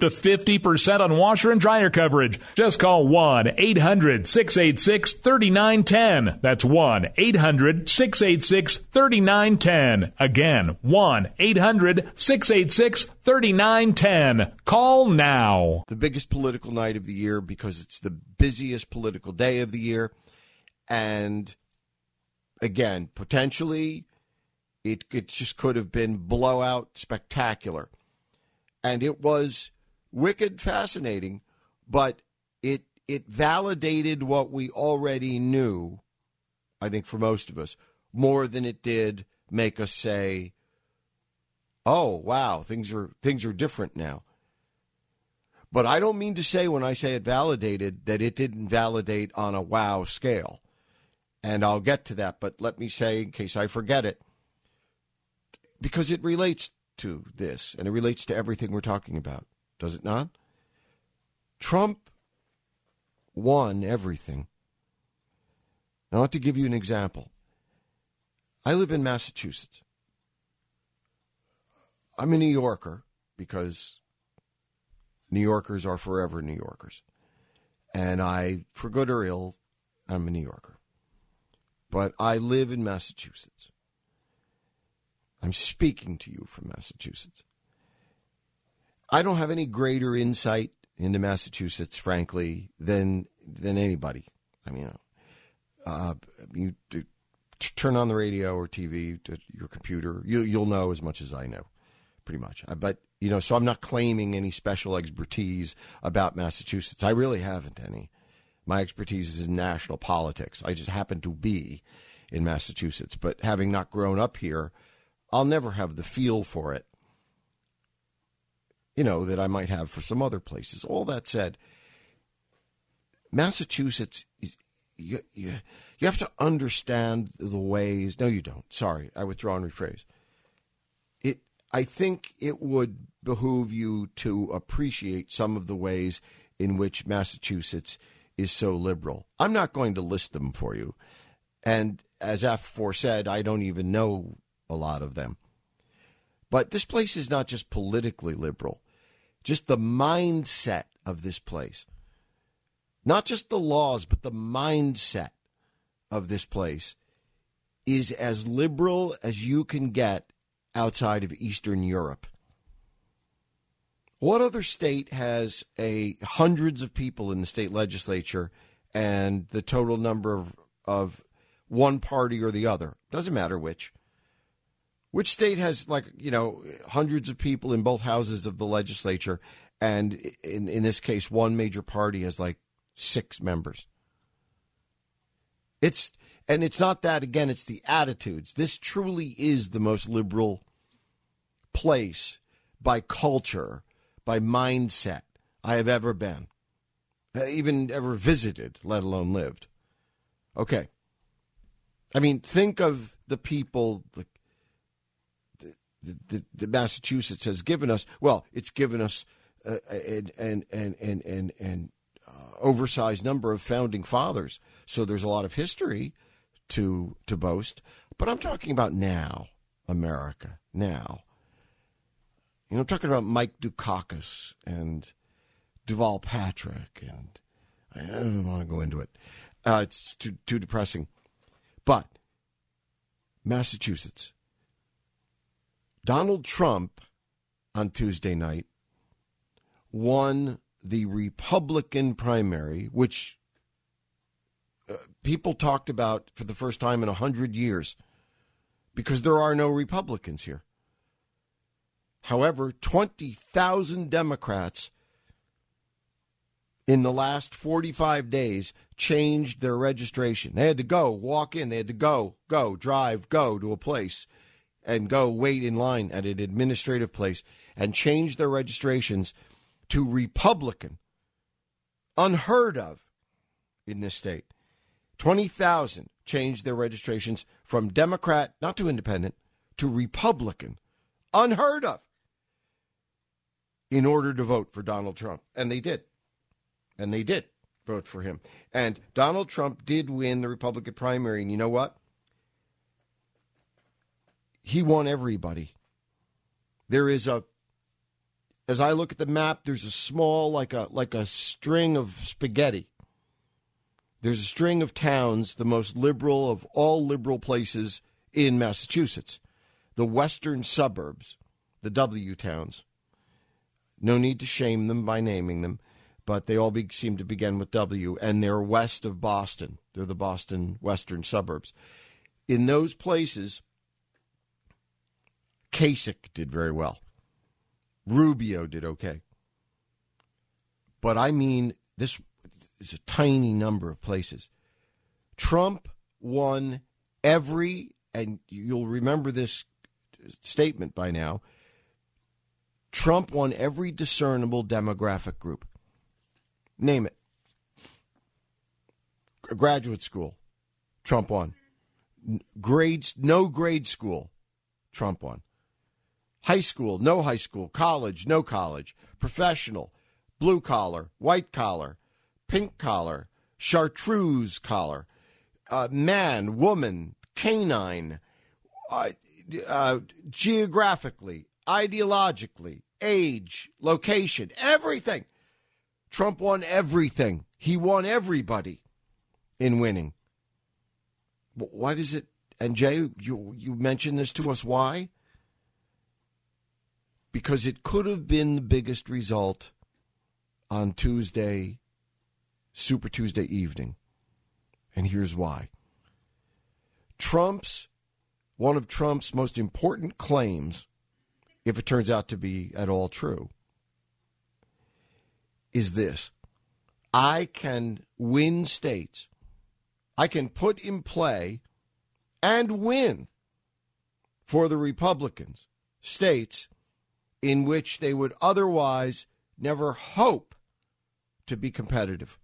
to 50% on washer and dryer coverage. Just call 1 800 686 3910. That's 1 800 686 3910. Again, 1 800 686 3910. Call now. The biggest political night of the year because it's the busiest political day of the year. And again, potentially, it, it just could have been blowout spectacular. And it was wicked fascinating, but it it validated what we already knew, I think for most of us, more than it did make us say, "Oh, wow, things are things are different now." But I don't mean to say when I say it validated that it didn't validate on a wow scale. And I'll get to that, but let me say in case I forget it because it relates to this and it relates to everything we're talking about, does it not? Trump won everything. I want to give you an example. I live in Massachusetts. I'm a New Yorker because New Yorkers are forever New Yorkers. And I, for good or ill, I'm a New Yorker. But I live in Massachusetts. I'm speaking to you from Massachusetts. I don't have any greater insight into Massachusetts, frankly, than than anybody. I mean, uh, you do, turn on the radio or TV, your computer, you, you'll know as much as I know, pretty much. Uh, but you know, so I'm not claiming any special expertise about Massachusetts. I really haven't any. My expertise is in national politics. I just happen to be in Massachusetts, but having not grown up here I'll never have the feel for it, you know, that I might have for some other places. All that said, Massachusetts, is, you, you, you have to understand the ways. No, you don't. Sorry, I withdraw and rephrase. It, I think it would behoove you to appreciate some of the ways in which Massachusetts is so liberal. I'm not going to list them for you. And as aforesaid, I don't even know a lot of them. But this place is not just politically liberal, just the mindset of this place. Not just the laws, but the mindset of this place is as liberal as you can get outside of Eastern Europe. What other state has a hundreds of people in the state legislature and the total number of, of one party or the other? Doesn't matter which. Which state has like you know hundreds of people in both houses of the legislature, and in in this case, one major party has like six members. It's and it's not that again; it's the attitudes. This truly is the most liberal place by culture, by mindset I have ever been, uh, even ever visited, let alone lived. Okay. I mean, think of the people, the the, the, Massachusetts has given us. Well, it's given us uh, an, an, an, an, an, uh, oversized number of founding fathers. So there's a lot of history to to boast. But I'm talking about now, America, now. You know, I'm talking about Mike Dukakis and Deval Patrick, and I don't want to go into it. Uh, it's too too depressing. But Massachusetts, Donald Trump on Tuesday night won the Republican primary, which uh, people talked about for the first time in a 100 years because there are no Republicans here. However, 20,000 Democrats in the last 45 days changed their registration. They had to go, walk in, they had to go, go, drive, go to a place and go wait in line at an administrative place and change their registrations to Republican. Unheard of in this state. 20,000 changed their registrations from Democrat, not to independent, to Republican. Unheard of. In order to vote for Donald Trump. And they did. And they did vote for him. And Donald Trump did win the Republican primary. And you know what? He won everybody. There is a as I look at the map, there's a small like a like a string of spaghetti. There's a string of towns, the most liberal of all liberal places in Massachusetts. The western suburbs, the W towns. No need to shame them by naming them but they all be, seem to begin with W, and they're west of Boston. They're the Boston western suburbs. In those places, Kasich did very well. Rubio did okay. But I mean, this is a tiny number of places. Trump won every, and you'll remember this statement by now. Trump won every discernible demographic group. Name it. Graduate school, Trump won. Grades, no grade school, Trump won. High school, no high school. College, no college. Professional, blue collar, white collar, pink collar, chartreuse collar, uh, man, woman, canine, uh, uh, geographically, ideologically, age, location, everything. Trump won everything. He won everybody in winning. Why does it? And Jay, you you mentioned this to us. Why? Because it could have been the biggest result on Tuesday, Super Tuesday evening. And here's why. Trump's one of Trump's most important claims, if it turns out to be at all true, is this I can win states, I can put in play and win for the Republicans states in which they would otherwise never hope to be competitive.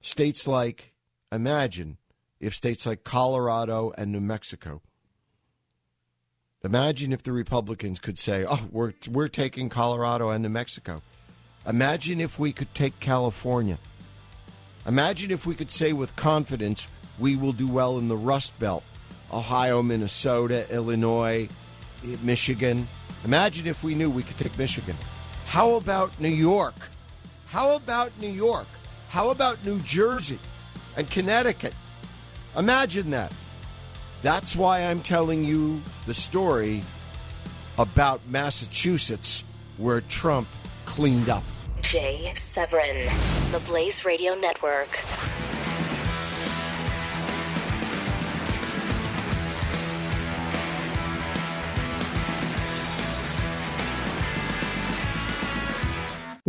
States like, imagine if states like Colorado and New Mexico Imagine if the Republicans could say, "Oh, we're we're taking Colorado and New Mexico." Imagine if we could take California. Imagine if we could say with confidence, "We will do well in the Rust Belt, Ohio, Minnesota, Illinois, Michigan." Imagine if we knew we could take Michigan. How about New York? How about New York? How about New Jersey and Connecticut? Imagine that. That's why I'm telling you the story about Massachusetts where Trump cleaned up. Jay Severin, the Blaze Radio Network.